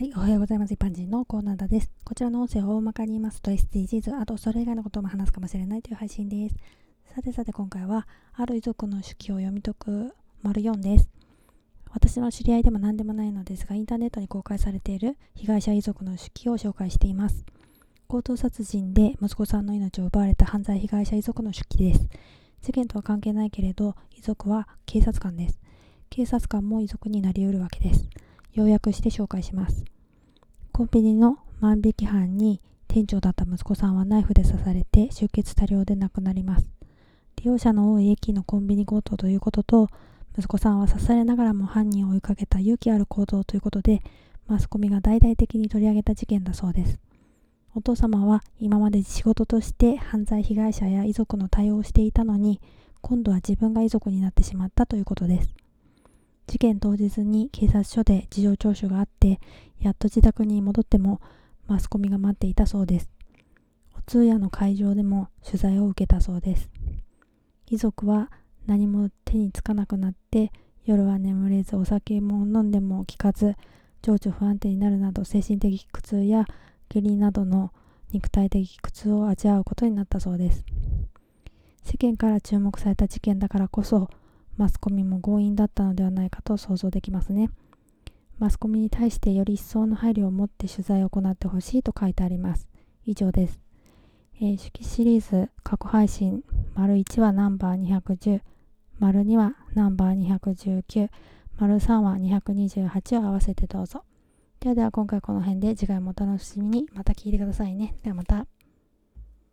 はい、おはようございます。一般人のコーナーです。こちらの音声を大まかに言いますと SDGs、あとそれ以外のことも話すかもしれないという配信です。さてさて今回は、ある遺族の手記を読み解く丸4です。私の知り合いでも何でもないのですが、インターネットに公開されている被害者遺族の手記を紹介しています。強盗殺人で息子さんの命を奪われた犯罪被害者遺族の手記です。事件とは関係ないけれど、遺族は警察官です。警察官も遺族になり得るわけです。要約して紹介します。コンビニの万引き犯に店長だった息子さんはナイフで刺されて出血多量で亡くなります。利用者の多い駅のコンビニ強盗ということと、息子さんは刺されながらも犯人を追いかけた勇気ある行動ということで、マスコミが大々的に取り上げた事件だそうです。お父様は今まで仕事として犯罪被害者や遺族の対応をしていたのに、今度は自分が遺族になってしまったということです。事件当日に警察署で事情聴取があって、やっと自宅に戻ってもマスコミが待っていたそうです。お通夜の会場でも取材を受けたそうです。遺族は何も手につかなくなって夜は眠れずお酒も飲んでも効かず情緒不安定になるなど精神的苦痛や下痢などの肉体的苦痛を味わうことになったそうです世間から注目された事件だからこそマスコミも強引だったのではないかと想像できますね。マスコミに対してより一層の配慮を持って取材を行ってほしいと書いてあります。以上です。えー、手記シリーズ過去配信、丸1はナンバー210、丸2はナンバー219、丸3は228を合わせてどうぞ。ではでは今回この辺で次回もお楽しみにまた聞いてくださいね。ではまた。